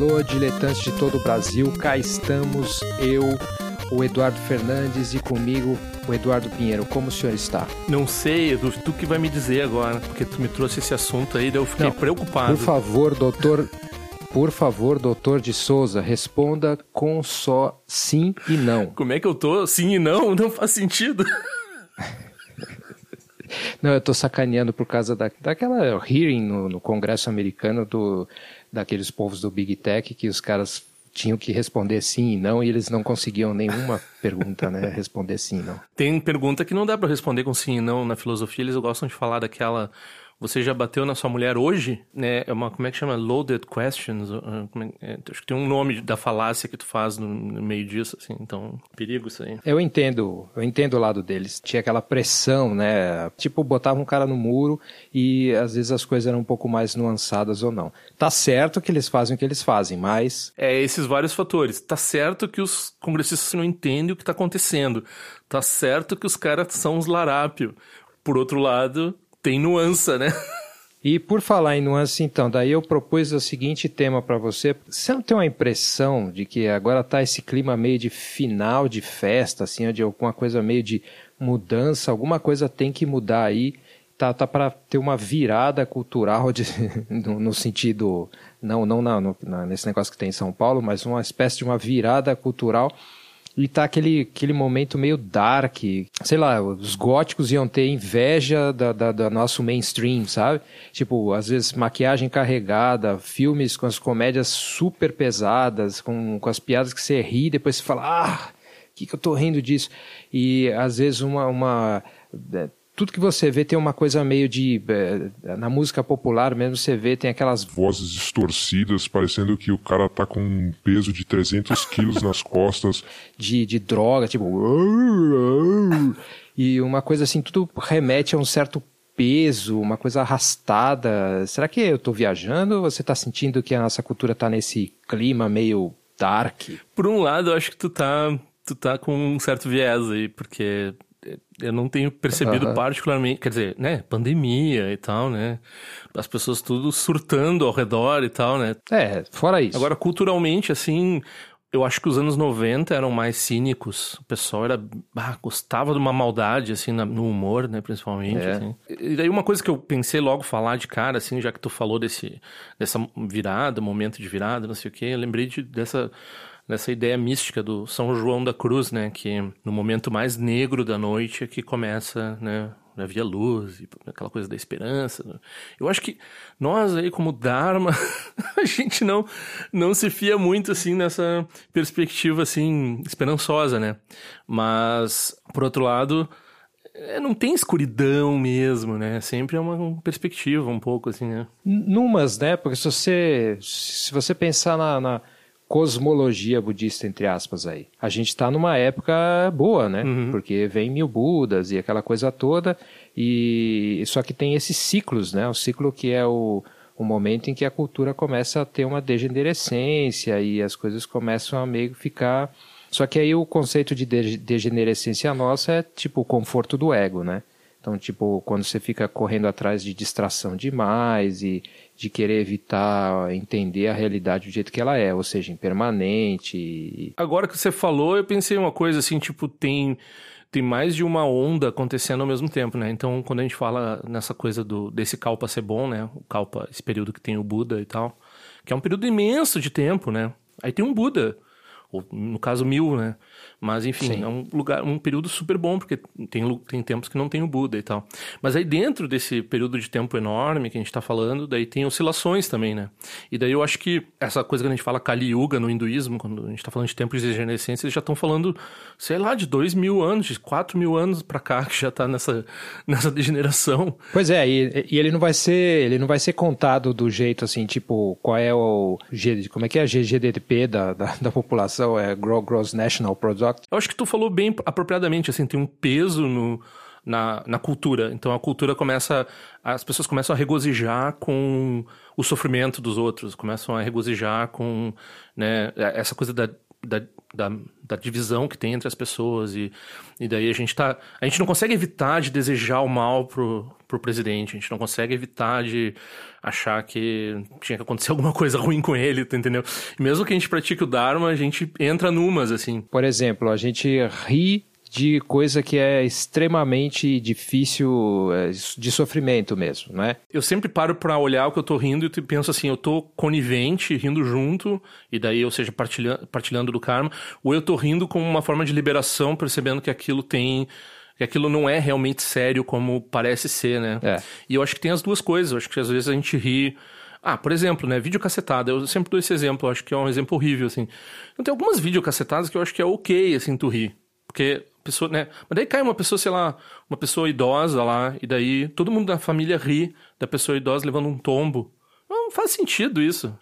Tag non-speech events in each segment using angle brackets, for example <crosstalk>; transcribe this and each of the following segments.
alô, diletantes de todo o Brasil. Cá estamos, eu, o Eduardo Fernandes e comigo o Eduardo Pinheiro. Como o senhor está? Não sei, Edu, tu que vai me dizer agora, porque tu me trouxe esse assunto aí, daí eu fiquei Não, preocupado. Por favor, doutor. Por favor, doutor de Souza, responda com só sim e não. Como é que eu tô? Sim e não? Não faz sentido. Não, eu tô sacaneando por causa da, daquela hearing no, no Congresso americano do, daqueles povos do Big Tech que os caras tinham que responder sim e não, e eles não conseguiam nenhuma <laughs> pergunta, né? Responder sim e não. Tem pergunta que não dá para responder com sim e não na filosofia, eles gostam de falar daquela você já bateu na sua mulher hoje? Né? É uma, como é que chama? Loaded questions? Ah, é, acho que tem um nome da falácia que tu faz no, no, meio disso, assim. Então, perigo isso aí. Eu entendo, eu entendo o lado deles. Tinha aquela pressão, né? Tipo, botava um cara no muro e às vezes as coisas eram um pouco mais nuançadas ou não. Tá certo que eles fazem o que eles fazem, mas... É, esses vários fatores. Tá certo que os congressistas não entendem o que tá acontecendo. Tá certo que os caras são uns larápio. Por outro lado, tem nuance, né? E por falar em nuance, então, daí eu propus o seguinte tema para você. Você não tem uma impressão de que agora tá esse clima meio de final de festa, assim, de alguma coisa meio de mudança, alguma coisa tem que mudar aí. Tá, tá para ter uma virada cultural de, <laughs> no, no sentido, não, não na, no, nesse negócio que tem em São Paulo, mas uma espécie de uma virada cultural e tá aquele, aquele momento meio dark. Sei lá, os góticos iam ter inveja da, da, da, nosso mainstream, sabe? Tipo, às vezes maquiagem carregada, filmes com as comédias super pesadas, com, com as piadas que você ri, depois você fala, ah, que, que eu tô rindo disso? E às vezes uma. uma tudo que você vê tem uma coisa meio de. Eh, na música popular mesmo, você vê, tem aquelas. Vozes distorcidas, parecendo que o cara tá com um peso de 300 quilos nas <laughs> costas. De, de droga, tipo. <laughs> E uma coisa assim, tudo remete a um certo peso, uma coisa arrastada. Será que eu tô viajando ou você tá sentindo que a nossa cultura tá nesse clima meio dark? Por um lado, eu acho que tu tá, tu tá com um certo viés aí, porque eu não tenho percebido uhum. particularmente, quer dizer, né, pandemia e tal, né? As pessoas tudo surtando ao redor e tal, né? É, fora isso. Agora, culturalmente, assim, eu acho que os anos 90 eram mais cínicos. O pessoal era. Ah, gostava de uma maldade, assim, no humor, né? Principalmente. É. Assim. E daí uma coisa que eu pensei logo falar de cara, assim, já que tu falou desse, dessa virada, momento de virada, não sei o quê, eu lembrei de, dessa nessa ideia mística do São João da Cruz, né? Que no momento mais negro da noite é que começa, né? Havia luz, aquela coisa da esperança. Eu acho que nós aí, como Dharma, <laughs> a gente não, não se fia muito, assim, nessa perspectiva, assim, esperançosa, né? Mas, por outro lado, é, não tem escuridão mesmo, né? Sempre é uma perspectiva um pouco, assim, né? Numas, né? Porque se você, se você pensar na, na cosmologia budista, entre aspas, aí. A gente está numa época boa, né? Uhum. Porque vem mil Budas e aquela coisa toda, e só que tem esses ciclos, né? O ciclo que é o, o momento em que a cultura começa a ter uma degenerescência e as coisas começam a meio ficar. Só que aí o conceito de degenerescência nossa é tipo o conforto do ego, né? Então, tipo, quando você fica correndo atrás de distração demais e de querer evitar entender a realidade do jeito que ela é, ou seja, impermanente. Agora que você falou, eu pensei uma coisa assim, tipo, tem tem mais de uma onda acontecendo ao mesmo tempo, né? Então, quando a gente fala nessa coisa do desse kalpa ser bom, né? O kalpa, esse período que tem o Buda e tal, que é um período imenso de tempo, né? Aí tem um Buda, ou no caso mil, né? Mas, enfim, Sim. é um lugar, um período super bom, porque tem, tem tempos que não tem o Buda e tal. Mas aí dentro desse período de tempo enorme que a gente está falando, daí tem oscilações também, né? E daí eu acho que essa coisa que a gente fala Kali Yuga no hinduísmo, quando a gente está falando de tempos de regenerescência, eles já estão falando, sei lá, de dois mil anos, de quatro mil anos para cá, que já está nessa, <laughs> nessa degeneração. Pois é, e, e, ele não vai ser, ele não vai ser contado do jeito assim, tipo, qual é o, como é que é a GDP da, da, da população, é Gross National Product, eu acho que tu falou bem apropriadamente, assim, tem um peso no, na, na cultura. Então a cultura começa. As pessoas começam a regozijar com o sofrimento dos outros, começam a regozijar com né, essa coisa da da, da, da, divisão que tem entre as pessoas e, e daí a gente tá a gente não consegue evitar de desejar o mal pro, pro presidente a gente não consegue evitar de achar que tinha que acontecer <laughs> alguma coisa ruim com ele entendeu? E mesmo que a gente pratique o dharma a gente entra numas assim. Por exemplo a gente ri de coisa que é extremamente difícil, é, de sofrimento mesmo, né? Eu sempre paro para olhar o que eu tô rindo e penso assim, eu tô conivente, rindo junto, e daí, ou seja, partilhando, partilhando do karma, ou eu tô rindo como uma forma de liberação, percebendo que aquilo tem que aquilo não é realmente sério como parece ser, né? É. E eu acho que tem as duas coisas, eu acho que às vezes a gente ri ah, por exemplo, né, vídeo cacetada. Eu sempre dou esse exemplo, eu acho que é um exemplo horrível, assim. Então, tem algumas videocacetadas que eu acho que é ok, assim, tu rir. Porque pessoa, né? Mas daí cai uma pessoa, sei lá, uma pessoa idosa lá, e daí todo mundo da família ri da pessoa idosa levando um tombo. Não faz sentido isso.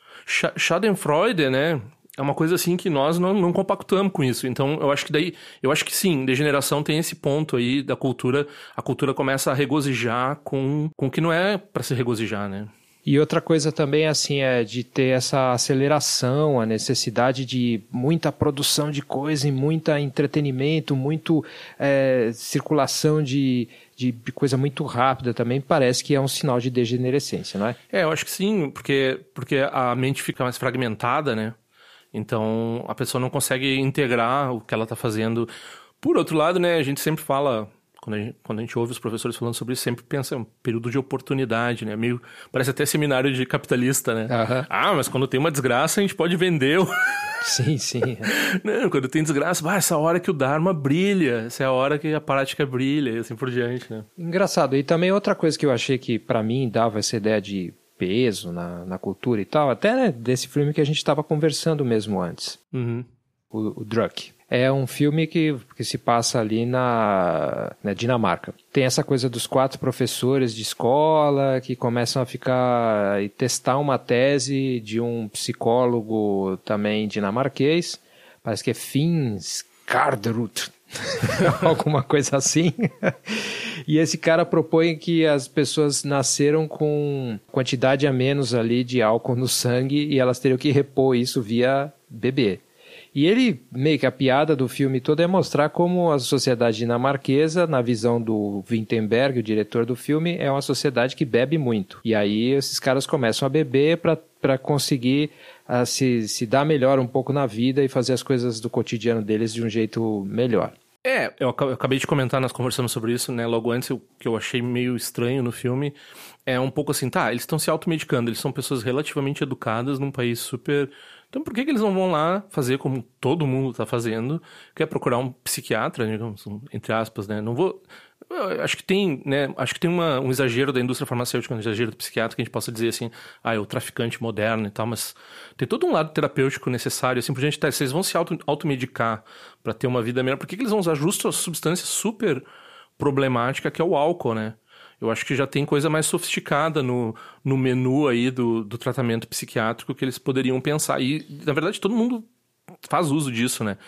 Schadenfreude, né? É uma coisa assim que nós não, não compactamos com isso. Então, eu acho que daí, eu acho que sim, degeneração tem esse ponto aí da cultura. A cultura começa a regozijar com, com o que não é para se regozijar, né? E outra coisa também, assim, é de ter essa aceleração, a necessidade de muita produção de coisa e muita entretenimento, muito é, circulação de, de coisa muito rápida também, parece que é um sinal de degenerescência, não é? É, eu acho que sim, porque, porque a mente fica mais fragmentada, né? Então a pessoa não consegue integrar o que ela está fazendo. Por outro lado, né, a gente sempre fala quando a, gente, quando a gente ouve os professores falando sobre isso, sempre pensa é um período de oportunidade, né? Meio, parece até seminário de capitalista, né? Uhum. Ah, mas quando tem uma desgraça, a gente pode vender. O... <laughs> Sim, sim. <laughs> Não, quando tem desgraça, ah, essa hora que o Dharma brilha, essa é a hora que a prática brilha, e assim por diante, né? Engraçado. E também outra coisa que eu achei que, para mim, dava essa ideia de peso na, na cultura e tal, até né, desse filme que a gente estava conversando mesmo antes. Uhum. O, o Druck é um filme que, que se passa ali na, na, Dinamarca. Tem essa coisa dos quatro professores de escola que começam a ficar e testar uma tese de um psicólogo também dinamarquês, parece que é Fins Karderut, <laughs> alguma coisa assim. e esse cara propõe que as pessoas nasceram com quantidade a menos ali de álcool no sangue e elas teriam que repor isso via bebê. E ele, meio que a piada do filme todo é mostrar como a sociedade dinamarquesa, na visão do Wittenberg, o diretor do filme, é uma sociedade que bebe muito. E aí esses caras começam a beber para conseguir uh, se, se dar melhor um pouco na vida e fazer as coisas do cotidiano deles de um jeito melhor. É, eu acabei de comentar, nós conversamos sobre isso, né? Logo antes, o que eu achei meio estranho no filme é um pouco assim, tá, eles estão se automedicando, eles são pessoas relativamente educadas num país super então por que, que eles não vão lá fazer como todo mundo está fazendo, que é procurar um psiquiatra, digamos, entre aspas, né? Não vou. Acho que tem, né? Acho que tem uma, um exagero da indústria farmacêutica, um exagero do psiquiatra que a gente possa dizer assim, ah, é o traficante moderno e tal, mas tem todo um lado terapêutico necessário, assim, por gente, tá, vocês vão se auto, automedicar para ter uma vida melhor, por que, que eles vão usar justo a substância super problemática que é o álcool, né? Eu acho que já tem coisa mais sofisticada no, no menu aí do, do tratamento psiquiátrico que eles poderiam pensar. E, na verdade, todo mundo faz uso disso, né?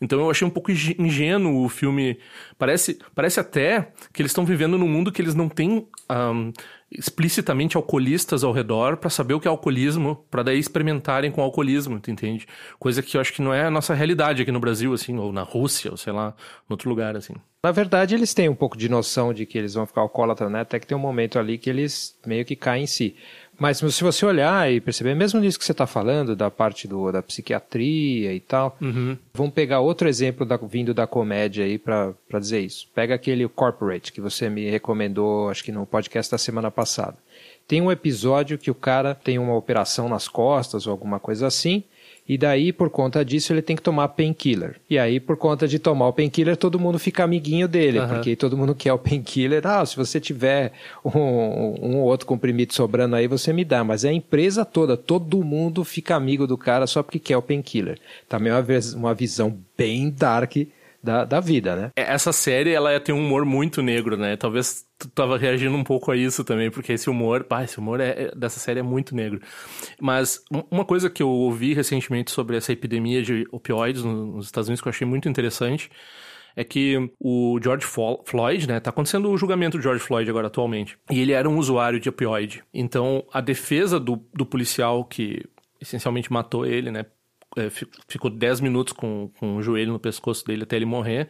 Então eu achei um pouco ingênuo o filme. Parece, parece até que eles estão vivendo num mundo que eles não têm um, explicitamente alcoolistas ao redor para saber o que é alcoolismo, para daí experimentarem com alcoolismo, tu entende? Coisa que eu acho que não é a nossa realidade aqui no Brasil, assim, ou na Rússia, ou sei lá, em outro lugar, assim. Na verdade, eles têm um pouco de noção de que eles vão ficar alcoólatras, né? Até que tem um momento ali que eles meio que caem em si. Mas se você olhar e perceber, mesmo nisso que você está falando, da parte do, da psiquiatria e tal, uhum. vamos pegar outro exemplo da, vindo da comédia aí para dizer isso. Pega aquele Corporate que você me recomendou, acho que no podcast da semana passada. Tem um episódio que o cara tem uma operação nas costas ou alguma coisa assim, e daí, por conta disso, ele tem que tomar painkiller. E aí, por conta de tomar o painkiller, todo mundo fica amiguinho dele, uhum. porque todo mundo quer o painkiller. Ah, se você tiver um, um outro comprimido sobrando aí, você me dá. Mas é a empresa toda, todo mundo fica amigo do cara só porque quer o painkiller. Também é uma, uma visão bem dark da, da vida, né? É, essa série, ela tem um humor muito negro, né? Talvez tu tava reagindo um pouco a isso também, porque esse humor, pá, esse humor é, é, dessa série é muito negro. Mas uma coisa que eu ouvi recentemente sobre essa epidemia de opioides nos Estados Unidos que eu achei muito interessante é que o George Floyd, né, tá acontecendo o julgamento do George Floyd agora atualmente, e ele era um usuário de opioide. Então, a defesa do, do policial que essencialmente matou ele, né, é, ficou 10 minutos com, com o joelho no pescoço dele até ele morrer.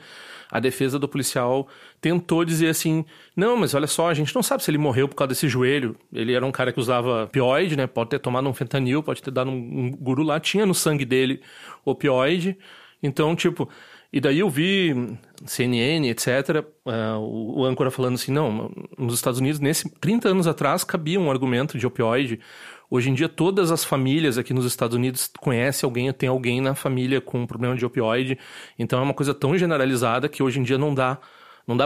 A defesa do policial tentou dizer assim: não, mas olha só, a gente não sabe se ele morreu por causa desse joelho. Ele era um cara que usava opioide, né? Pode ter tomado um fentanil, pode ter dado um, um guru lá, tinha no sangue dele opioide. Então, tipo, e daí eu vi CNN, etc., uh, o, o âncora falando assim, não, nos Estados Unidos, nesse 30 anos atrás, cabia um argumento de opioide. Hoje em dia, todas as famílias aqui nos Estados Unidos conhecem alguém, tem alguém na família com um problema de opioide. Então é uma coisa tão generalizada que hoje em dia não dá não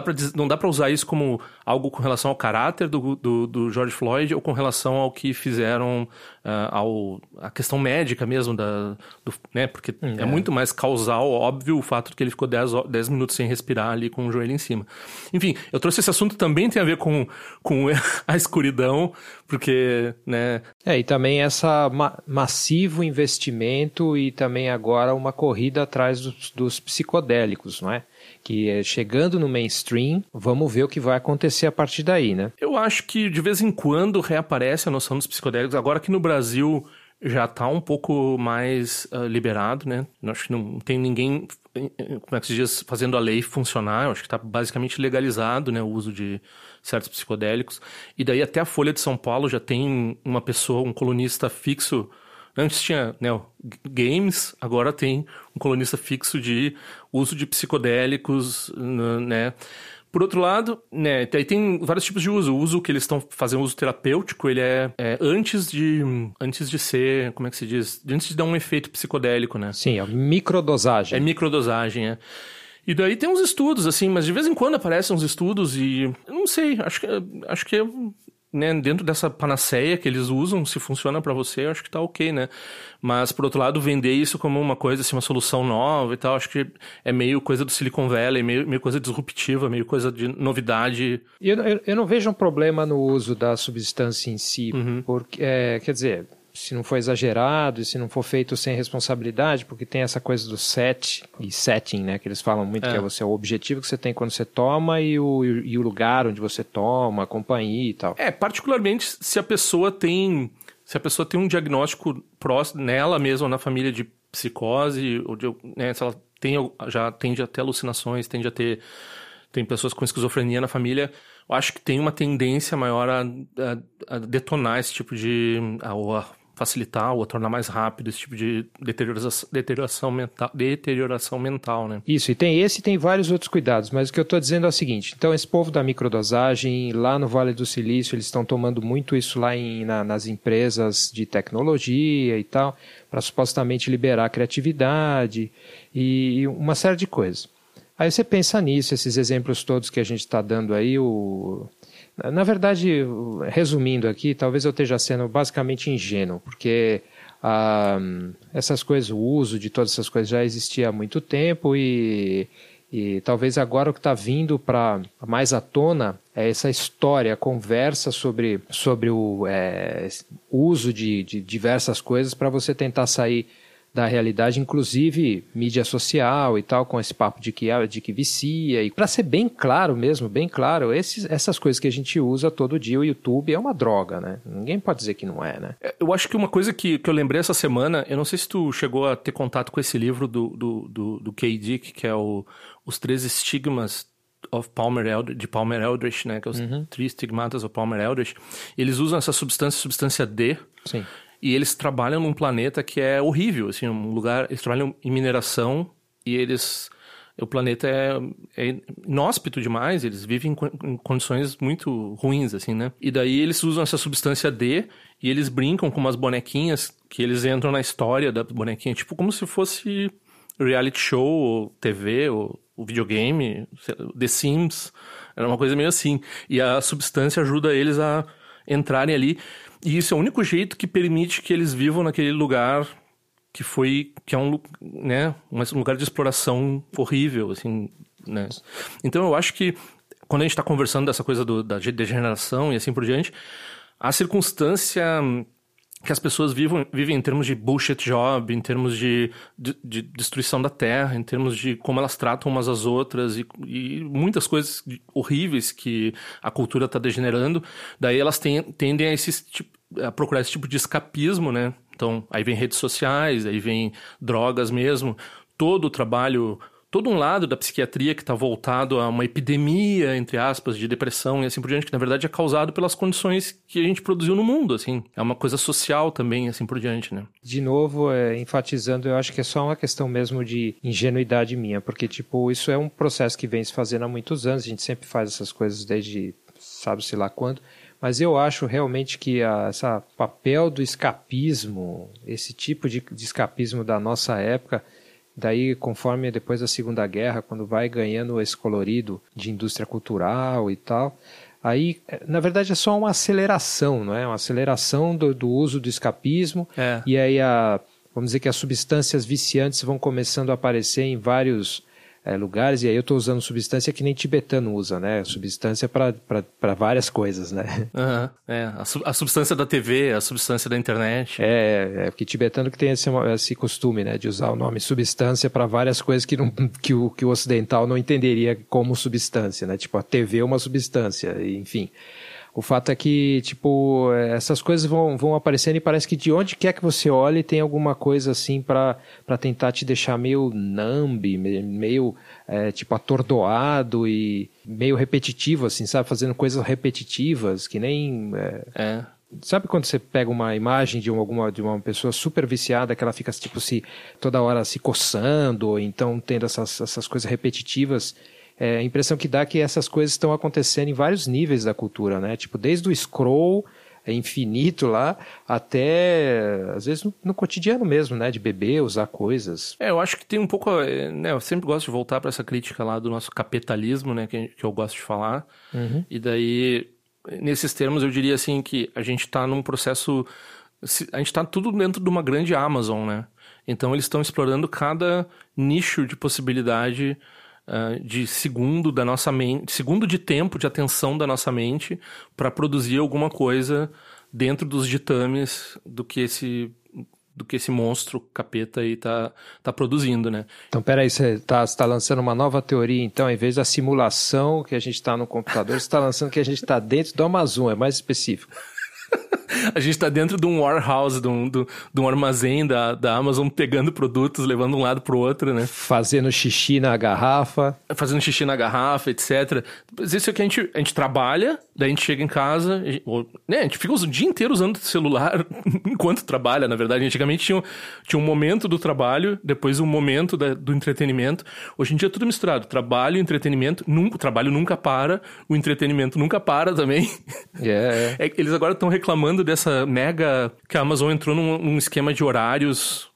dá para usar isso como algo com relação ao caráter do, do, do George Floyd ou com relação ao que fizeram uh, ao a questão médica mesmo da do, né porque é. é. muito mais causal óbvio o fato de que ele ficou 10, minutos sem respirar ali com o joelho em cima. Enfim, eu trouxe esse assunto também tem a ver com, com <laughs> a escuridão, porque, né? É, e também essa ma massivo investimento e também agora uma corrida atrás dos, dos psicodélicos, não é? Que é chegando no mainstream, vamos ver o que vai acontecer a partir daí, né? Eu acho que de vez em quando reaparece a noção dos psicodélicos. Agora que no Brasil já está um pouco mais uh, liberado, né? Acho que não tem ninguém, como é que se diz, fazendo a lei funcionar. Eu acho que está basicamente legalizado, né, o uso de certos psicodélicos. E daí até a Folha de São Paulo já tem uma pessoa, um colunista fixo Antes tinha né, games, agora tem um colunista fixo de uso de psicodélicos, né? Por outro lado, né, aí tem vários tipos de uso. O uso que eles estão fazendo uso terapêutico, ele é, é, antes de antes de ser, como é que se diz? Antes de dar um efeito psicodélico, né? Sim, é microdosagem. É microdosagem, é. E daí tem uns estudos, assim, mas de vez em quando aparecem uns estudos e. Eu não sei, acho que, acho que né, dentro dessa panaceia que eles usam, se funciona para você, eu acho que tá ok, né? Mas, por outro lado, vender isso como uma coisa, assim, uma solução nova e tal, acho que é meio coisa do Silicon Valley, meio, meio coisa disruptiva, meio coisa de novidade. Eu, eu, eu não vejo um problema no uso da substância em si, uhum. porque, é, quer dizer, se não for exagerado e se não for feito sem responsabilidade, porque tem essa coisa do set e setting, né? Que eles falam muito é. que é você, o objetivo que você tem quando você toma e o, e o lugar onde você toma, a companhia e tal. É, particularmente se a pessoa tem. Se a pessoa tem um diagnóstico próximo nela mesma, na família de psicose, ou de, né, se ela tem, já tende a ter alucinações, tende a ter. Tem pessoas com esquizofrenia na família, eu acho que tem uma tendência maior a, a, a detonar esse tipo de. A, a facilitar ou tornar mais rápido esse tipo de deterioração, deterioração, mental, deterioração mental, né? Isso, e tem esse e tem vários outros cuidados, mas o que eu estou dizendo é o seguinte, então esse povo da microdosagem, lá no Vale do Silício, eles estão tomando muito isso lá em, na, nas empresas de tecnologia e tal, para supostamente liberar a criatividade e, e uma série de coisas. Aí você pensa nisso, esses exemplos todos que a gente está dando aí, o na verdade, resumindo aqui, talvez eu esteja sendo basicamente ingênuo, porque ah, essas coisas, o uso de todas essas coisas já existia há muito tempo e, e talvez agora o que está vindo para mais à tona é essa história, a conversa sobre, sobre o é, uso de, de diversas coisas para você tentar sair da realidade, inclusive mídia social e tal, com esse papo de que, de que vicia. E para ser bem claro mesmo, bem claro, esses, essas coisas que a gente usa todo dia, o YouTube é uma droga, né? Ninguém pode dizer que não é, né? É, eu acho que uma coisa que, que eu lembrei essa semana, eu não sei se tu chegou a ter contato com esse livro do, do, do, do K. Dick, que é o Os Três Estigmas of Palmer Eldritch, de Palmer Eldritch, né? Que é os uhum. Três Estigmatas of Palmer Eldritch. Eles usam essa substância, substância D. Sim e eles trabalham num planeta que é horrível, assim, um lugar. Eles trabalham em mineração e eles. O planeta é, é inóspito demais, eles vivem em condições muito ruins, assim, né? E daí eles usam essa substância D e eles brincam com umas bonequinhas que eles entram na história da bonequinha, tipo como se fosse reality show, ou TV, ou, videogame, The Sims, era uma coisa meio assim. E a substância ajuda eles a entrarem ali. E isso é o único jeito que permite que eles vivam naquele lugar que foi que é um, né, um lugar de exploração horrível, assim, né? Então eu acho que quando a gente está conversando dessa coisa do, da degeneração e assim por diante, a circunstância que as pessoas vivem, vivem em termos de bullshit job, em termos de, de, de, destruição da terra, em termos de como elas tratam umas às outras e, e muitas coisas horríveis que a cultura está degenerando. Daí elas tem, tendem a, esse, a procurar esse tipo de escapismo, né? Então, aí vem redes sociais, aí vem drogas mesmo, todo o trabalho todo um lado da psiquiatria que está voltado a uma epidemia, entre aspas, de depressão e assim por diante, que na verdade é causado pelas condições que a gente produziu no mundo, assim. É uma coisa social também, assim por diante, né? De novo, é, enfatizando, eu acho que é só uma questão mesmo de ingenuidade minha, porque, tipo, isso é um processo que vem se fazendo há muitos anos, a gente sempre faz essas coisas desde sabe-se lá quando, mas eu acho realmente que a, essa papel do escapismo, esse tipo de, de escapismo da nossa época, Daí, conforme depois da Segunda Guerra, quando vai ganhando esse colorido de indústria cultural e tal, aí, na verdade, é só uma aceleração, não é? Uma aceleração do, do uso do escapismo. É. E aí, a, vamos dizer que as substâncias viciantes vão começando a aparecer em vários é, lugares, e aí eu estou usando substância que nem tibetano usa, né? Substância para várias coisas, né? Uhum. É, a, a, substância da TV, a substância da internet. É, é porque tibetano que tem esse, esse costume, né? De usar o nome substância para várias coisas que, não, <laughs> que, o, que o ocidental não entenderia como substância, né? Tipo, a TV é uma substância, enfim. O fato é que, tipo, essas coisas vão, vão aparecendo e parece que de onde quer que você olhe tem alguma coisa assim para tentar te deixar meio nambe, meio, é, tipo, atordoado e meio repetitivo, assim, sabe? Fazendo coisas repetitivas que nem. É... é. Sabe quando você pega uma imagem de uma, alguma, de uma pessoa super viciada que ela fica tipo se toda hora se coçando, ou então tendo essas, essas coisas repetitivas é, a impressão que dá é que essas coisas estão acontecendo em vários níveis da cultura, né? Tipo, desde o scroll é infinito lá, até às vezes no, no, cotidiano mesmo, né? De beber, usar coisas. É, eu acho que tem um pouco. Né, eu sempre gosto de voltar para essa crítica lá do nosso capitalismo, né? Que, que eu gosto de falar. Uhum. E daí, nesses termos, eu diria assim que a gente está num processo. A gente está tudo dentro de uma grande Amazon, né? Então eles estão explorando cada nicho de possibilidade uh, de segundo da nossa mente, segundo de tempo de atenção da nossa mente para produzir alguma coisa dentro dos ditames do que esse do que esse monstro capeta aí tá, tá produzindo, né? Então, peraí, você tá, você tá lançando uma nova teoria, então, em vez da simulação que a gente está no computador, você está lançando que a gente está dentro do Amazon, é mais específico. <laughs> a gente tá dentro de um warehouse, de um, de, de um armazém da, da Amazon, pegando produtos, levando um lado pro outro, né? Fazendo xixi na garrafa. Fazendo xixi na garrafa, etc. Mas isso é que a gente, a gente trabalha, daí a gente chega em casa, ou, né, a gente fica o dia inteiro usando o celular <laughs> enquanto trabalha, na verdade. Antigamente tinha, tinha um momento do trabalho, depois um momento da, do entretenimento. Hoje em dia é tudo misturado. Trabalho, entretenimento, nunca, o trabalho nunca para, o entretenimento nunca para também. Yeah, <laughs> yeah. É, eles agora estão reclamando dessa mega. que a Amazon entrou num, num esquema de horários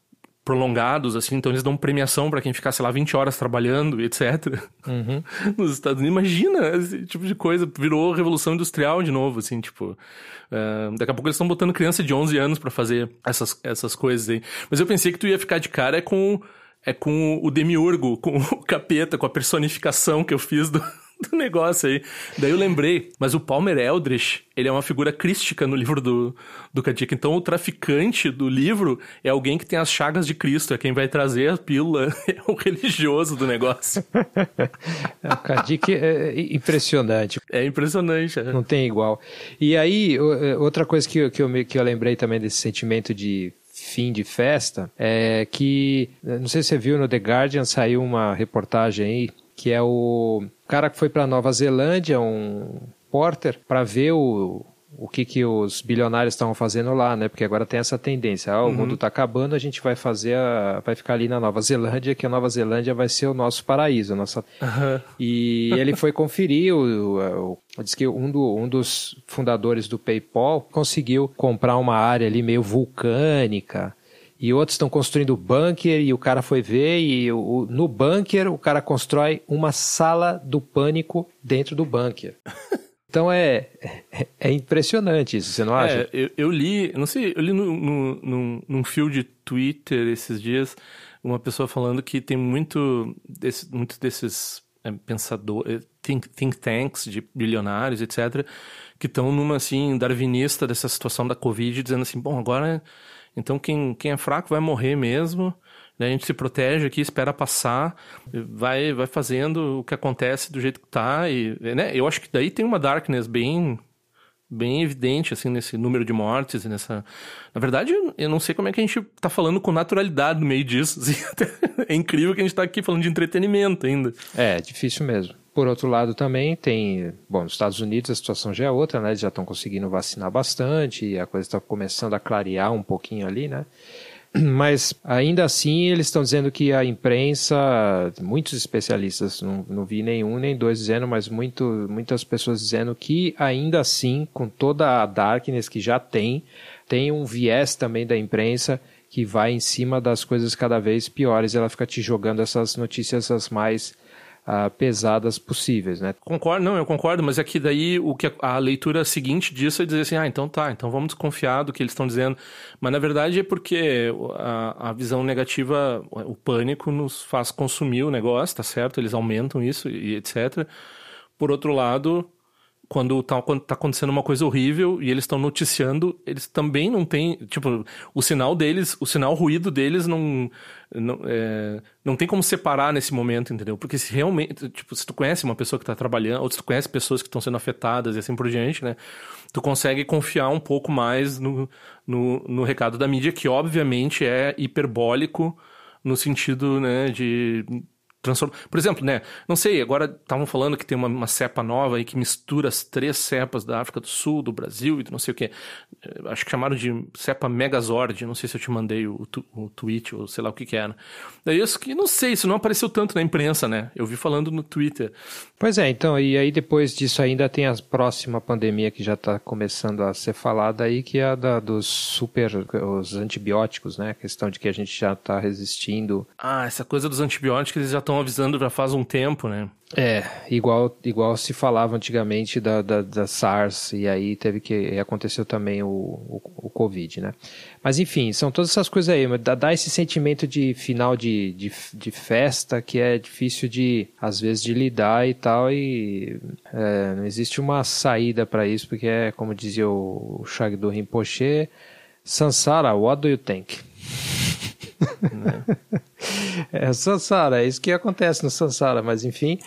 prolongados, assim, então eles dão premiação para quem ficar, sei lá, 20 horas trabalhando, etc. Uhum. <laughs> Nos Estados Unidos. Imagina esse tipo de coisa. Virou revolução industrial de novo, assim, tipo. Uh, daqui a pouco eles estão botando criança de 11 anos para fazer essas, essas coisas aí. Mas eu pensei que tu ia ficar de cara é com. É com o demiurgo, com o capeta, com a personificação que eu fiz do, <laughs> do negócio aí. Daí eu lembrei, mas o Palmer Eldritch, ele é uma figura crística no livro do, do Kadik. Então o traficante do livro é alguém que tem as chagas de Cristo, é quem vai trazer a pílula, <laughs> é o religioso do negócio. <laughs> o Kadik é impressionante. É impressionante. É. Não tem igual. E aí, é, outra coisa que, que, eu, que eu lembrei também desse sentimento de fim de festa é que, não sei se você viu no The Guardian, saiu uma reportagem aí que é o cara que foi para Nova Zelândia, um porter, para ver o, o que, que os bilionários estavam fazendo lá, né? Porque agora tem essa tendência, ah, o uhum. mundo está acabando, a gente vai fazer, a, vai ficar ali na Nova Zelândia, que a Nova Zelândia vai ser o nosso paraíso, nossa. Uhum. E ele foi conferir, o, o, diz que um, do, um dos fundadores do PayPal conseguiu comprar uma área ali meio vulcânica e outros estão construindo bunker e o cara foi ver e o, no bunker o cara constrói uma sala do pânico dentro do bunker. <laughs> Então é, é, é, impressionante isso, você não acha? É, eu, eu, li, não sei, eu li no, no, num, num fio de Twitter esses dias uma pessoa falando que tem muito, desse, muito desses é, pensadores, think, think tanks de bilionários, etc., que estão numa assim, darwinista dessa situação da Covid, dizendo assim, bom, agora então quem, quem é fraco vai morrer mesmo. Né? A gente se protege aqui, espera passar, vai, vai fazendo o que acontece do jeito que tá. E, né? Eu acho que daí tem uma darkness bem bem evidente, assim, nesse número de mortes e nessa... Na verdade, eu não sei como é que a gente tá falando com naturalidade no meio disso. <laughs> Assim, é incrível que a gente tá aqui falando de entretenimento ainda. É, difícil mesmo. Por outro lado, também tem. Bom, nos Estados Unidos a situação já é outra, né? Eles já estão conseguindo vacinar bastante e a coisa está começando a clarear um pouquinho ali, né? <clears throat> Mas ainda assim eles estão dizendo que a imprensa, muitos especialistas, não, não vi nenhum nem dois dizendo, mas muito, muitas pessoas dizendo que ainda assim, com toda a darkness que já tem, tem um viés também da imprensa que vai em cima das coisas cada vez piores. Ela fica te jogando essas notícias as mais uh, pesadas possíveis, né? Concordo, não, eu concordo, mas é que daí o que a, a leitura seguinte disso é dizer assim, ah, então tá, então vamos desconfiar do que eles estão dizendo. Mas na verdade é porque a, a visão negativa, o pânico nos faz consumir o negócio, tá certo? Eles aumentam isso e etc. Por outro lado, quando tá, quando tá acontecendo uma coisa horrível e eles estão noticiando, eles também não têm. Tipo, o sinal deles, o sinal ruído deles não. Não, é, não tem como separar nesse momento, entendeu? Porque se realmente. Tipo, se tu conhece uma pessoa que tá trabalhando, ou se tu conhece pessoas que estão sendo afetadas e assim por diante, né? Tu consegue confiar um pouco mais no, no, no recado da mídia, que obviamente é hiperbólico no sentido, né, de transforma. Por exemplo, né? Não sei, agora estavam falando que tem uma, uma, cepa nova aí que mistura as três cepas da África do Sul, do Brasil e do não sei o que. Eh, acho que chamaram de cepa Megazord. Não sei se eu te mandei o, o tweet ou sei lá o que que era. Daí isso que não sei, isso não apareceu tanto na imprensa, né? Eu vi falando no Twitter. Pois é, então, e aí depois disso ainda tem a próxima pandemia que já está começando a ser falada aí, que é a da, dos super, os antibióticos, né? A questão de que a gente já está resistindo. Ah, essa coisa dos antibióticos eles já estão avisando já faz um tempo, né? É, igual, igual se falava antigamente da, da, da SARS, e aí teve que. aconteceu também o, o, o, Covid, né? Mas enfim, são todas essas coisas aí, dá, dá esse sentimento de final de, de, de, festa que é difícil de, às vezes, de lidar e tal, e é, não existe uma saída para isso, porque é, como dizia o, o Shagdu Rinpoche, Sansara, what do you think? <laughs> né? É Sansara, é isso que acontece no Sansara, mas enfim,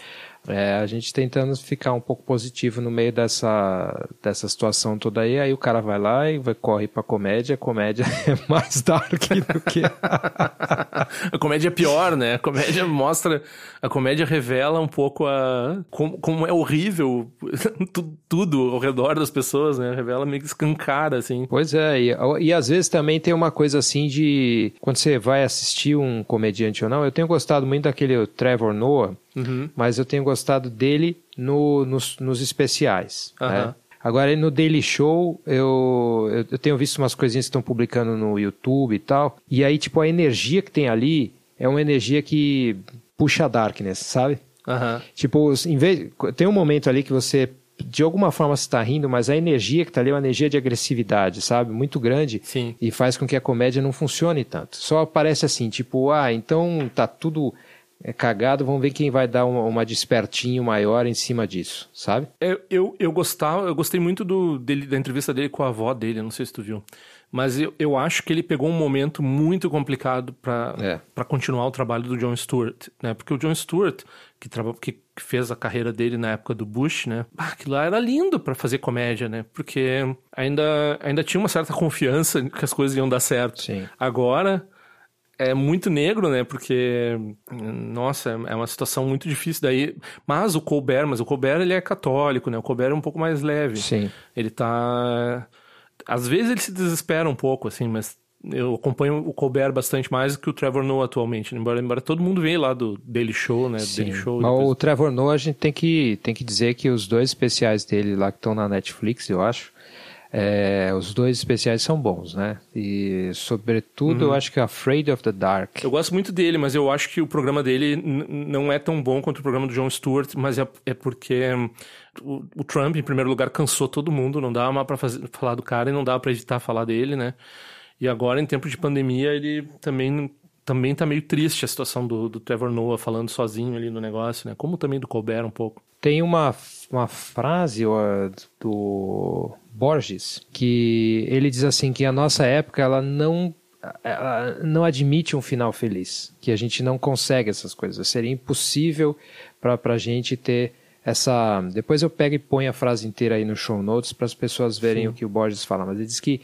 é, a gente tentando ficar um pouco positivo no meio dessa, dessa situação toda aí, aí o cara vai lá e vai, corre pra comédia, a comédia <laughs> é mais dark do que. <laughs> a comédia é pior, né? A comédia mostra. A comédia revela um pouco a. como, como é horrível <laughs> tudo ao redor das pessoas, né? Revela meio que escancara, assim. Pois é, e, e às vezes também tem uma coisa assim de. Quando você vai assistir um comediante ou não, eu tenho gostado muito daquele Trevor Noah Uhum. Mas eu tenho gostado dele no, nos, nos especiais. Uhum. Né? Agora, no Daily Show, eu, eu tenho visto umas coisinhas que estão publicando no YouTube e tal. E aí, tipo, a energia que tem ali é uma energia que puxa a darkness, sabe? Uhum. Tipo, em vez, tem um momento ali que você de alguma forma está rindo, mas a energia que está ali é uma energia de agressividade, sabe? Muito grande. Sim. E faz com que a comédia não funcione tanto. Só parece assim, tipo, ah, então tá tudo cagado, vamos ver quem vai dar uma, uma despertinho maior em cima disso, sabe? Eu, eu, eu gostava, eu gostei muito do, dele, da entrevista dele com a avó dele, não sei se tu viu. Mas eu, eu acho que ele pegou um momento muito complicado para é. continuar o trabalho do John Stewart, né? Porque o John Stewart, que, que fez a carreira dele na época do Bush, né? Ah, aquilo lá era lindo para fazer comédia, né? Porque ainda, ainda tinha uma certa confiança que as coisas iam dar certo. Sim. Agora é muito negro, né? Porque, nossa, é uma situação muito difícil daí. Mas o Colbert, mas o Colbert ele é católico, né? O Colbert é um pouco mais leve. Sim. Ele tá. Às vezes ele se desespera um pouco, assim, mas eu acompanho o Colbert bastante mais do que o Trevor Noah atualmente. Embora, embora todo mundo venha lá do Daily Show, né? Sim. Daily Show. Mas depois... o Trevor Noah a gente tem que, tem que dizer que os dois especiais dele lá que estão na Netflix, eu acho é, os dois especiais são bons, né? E, sobretudo, uhum. eu acho que Afraid of the Dark. Eu gosto muito dele, mas eu acho que o programa dele não é tão bom quanto o programa do Jon Stewart, mas é, é porque o, o, Trump, em primeiro lugar, cansou todo mundo, não dava mais pra fazer, falar do cara e não dava pra editar falar dele, né? E agora, em tempo de pandemia, ele também também tá meio triste a situação do, do Trevor Noah falando sozinho ali no negócio, né? Como também do Colbert um pouco. Tem uma, uma frase ó, do Borges, que ele diz assim que a nossa época ela não ela não admite um final feliz, que a gente não consegue essas coisas. Seria impossível para a gente ter essa. Depois eu pego e ponho a frase inteira aí no show notes para as pessoas verem Sim. o que o Borges fala. Mas ele diz que,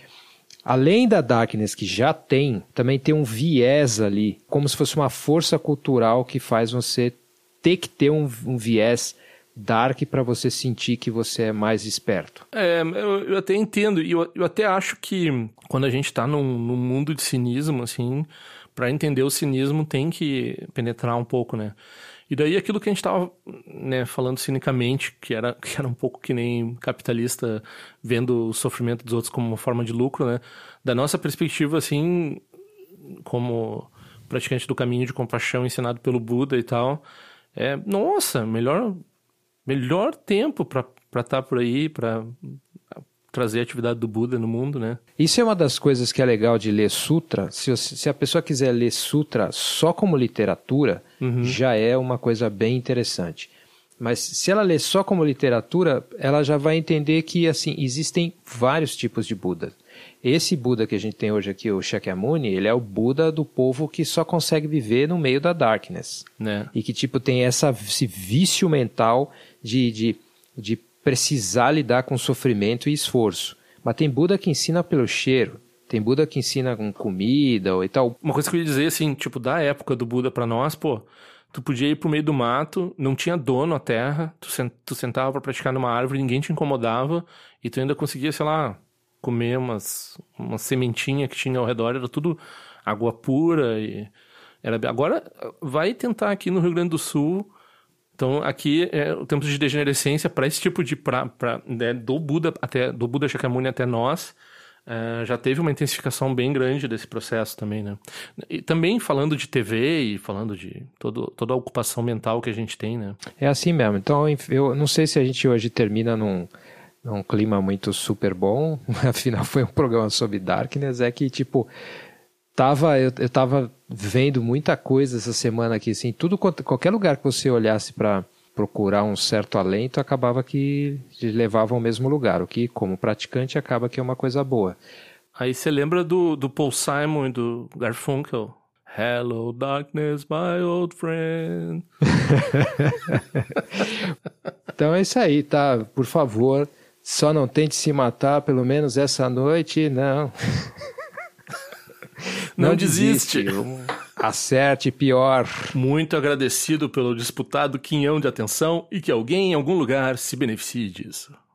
além da darkness que já tem, também tem um viés ali, como se fosse uma força cultural que faz você ter que ter um, um viés dark para você sentir que você é mais esperto. É, eu, eu até entendo, e eu, eu até acho que quando a gente tá num, num mundo de cinismo, assim, para entender o cinismo tem que penetrar um pouco, né? E daí aquilo que a gente tava né, falando cinicamente, que era, <laughs> que era um pouco que nem capitalista vendo o sofrimento dos outros como uma forma de lucro, né? Da nossa perspectiva, assim, como praticante do caminho de compaixão ensinado pelo Buda e tal, é, nossa, melhor melhor tempo para estar tá por aí, para trazer a atividade do Buda no mundo, né? Isso é uma das coisas que é legal de ler sutra. Se, se a pessoa quiser ler sutra só como literatura, uhum. já é uma coisa bem interessante. Mas se ela ler só como literatura, ela já vai entender que assim existem vários tipos de Buda. Esse Buda que a gente tem hoje aqui, o Shakyamuni, ele é o Buda do povo que só consegue viver no meio da darkness. Né? E que tipo tem essa, esse vício mental de, de, de precisar lidar com sofrimento e esforço. Mas tem Buda que ensina pelo cheiro, tem Buda que ensina com comida ou e tal. Uma coisa que eu ia dizer, assim, tipo, da época do Buda para nós, pô, tu podia ir pro meio do mato, não tinha dono a terra, tu, sent, tu sentava para praticar numa árvore, ninguém te incomodava, e tu ainda conseguia, sei lá, comer umas, uma sementinha que tinha ao redor, era tudo água pura e... Era... Agora, vai tentar aqui no Rio Grande do Sul então, aqui, é, o tempo de degenerescência para esse tipo de... Pra, pra, né, do Buda até do Buda Shakyamuni até nós, é, já teve uma intensificação bem grande desse processo também, né? E também falando de TV e falando de todo, toda a ocupação mental que a gente tem, né? É assim mesmo. Então, eu não sei se a gente hoje termina num, num clima muito super bom, <laughs> afinal foi um programa sobre Darkness, é que, tipo, tava, eu, eu tava vendo muita coisa essa semana aqui, assim, tudo, qualquer lugar que você olhasse para procurar um certo alento, acabava que levava ao mesmo lugar, o que, como praticante, acaba que é uma coisa boa. Aí você lembra do, do Paul Simon e do Garfunkel? Hello, darkness, my old friend. <laughs> então é isso aí, tá? Por favor, só não tente se matar, pelo menos essa noite, não. Não, <laughs> não desiste. desiste. Acerte pior. Muito agradecido pelo disputado quinhão de atenção e que alguém em algum lugar se beneficie disso.